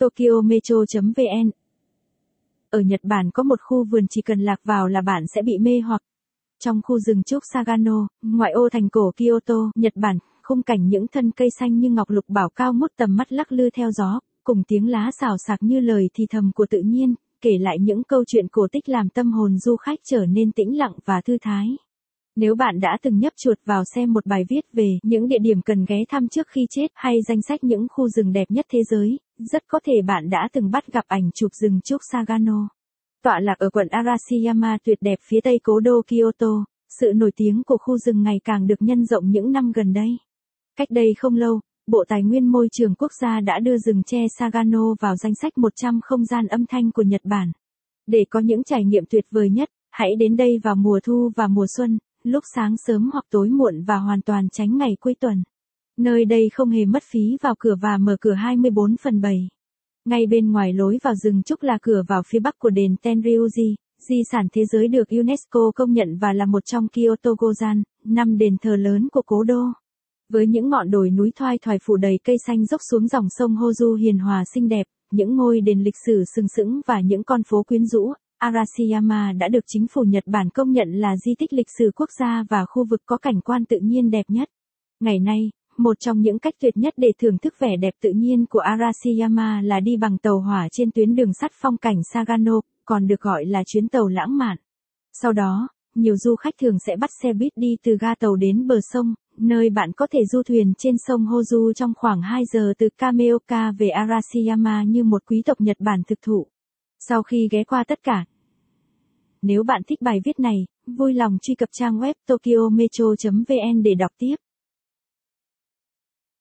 Tokyo Metro.vn Ở Nhật Bản có một khu vườn chỉ cần lạc vào là bạn sẽ bị mê hoặc. Trong khu rừng trúc Sagano, ngoại ô thành cổ Kyoto, Nhật Bản, khung cảnh những thân cây xanh như ngọc lục bảo cao mút tầm mắt lắc lư theo gió, cùng tiếng lá xào xạc như lời thì thầm của tự nhiên, kể lại những câu chuyện cổ tích làm tâm hồn du khách trở nên tĩnh lặng và thư thái. Nếu bạn đã từng nhấp chuột vào xem một bài viết về những địa điểm cần ghé thăm trước khi chết hay danh sách những khu rừng đẹp nhất thế giới, rất có thể bạn đã từng bắt gặp ảnh chụp rừng trúc Sagano. Tọa lạc ở quận Arashiyama tuyệt đẹp phía tây cố đô Kyoto, sự nổi tiếng của khu rừng ngày càng được nhân rộng những năm gần đây. Cách đây không lâu, Bộ Tài nguyên Môi trường Quốc gia đã đưa rừng tre Sagano vào danh sách 100 không gian âm thanh của Nhật Bản. Để có những trải nghiệm tuyệt vời nhất, hãy đến đây vào mùa thu và mùa xuân, lúc sáng sớm hoặc tối muộn và hoàn toàn tránh ngày cuối tuần. Nơi đây không hề mất phí vào cửa và mở cửa 24 phần 7. Ngay bên ngoài lối vào rừng trúc là cửa vào phía bắc của đền Tenryuji, di sản thế giới được UNESCO công nhận và là một trong Kyoto Gozan, năm đền thờ lớn của cố đô. Với những ngọn đồi núi thoai thoải phủ đầy cây xanh dốc xuống dòng sông Hoju hiền hòa xinh đẹp, những ngôi đền lịch sử sừng sững và những con phố quyến rũ, Arashiyama đã được chính phủ Nhật Bản công nhận là di tích lịch sử quốc gia và khu vực có cảnh quan tự nhiên đẹp nhất. Ngày nay, một trong những cách tuyệt nhất để thưởng thức vẻ đẹp tự nhiên của Arashiyama là đi bằng tàu hỏa trên tuyến đường sắt phong cảnh Sagano, còn được gọi là chuyến tàu lãng mạn. Sau đó, nhiều du khách thường sẽ bắt xe buýt đi từ ga tàu đến bờ sông, nơi bạn có thể du thuyền trên sông Hoju trong khoảng 2 giờ từ Kameoka về Arashiyama như một quý tộc Nhật Bản thực thụ. Sau khi ghé qua tất cả, nếu bạn thích bài viết này, vui lòng truy cập trang web tokyometro.vn để đọc tiếp.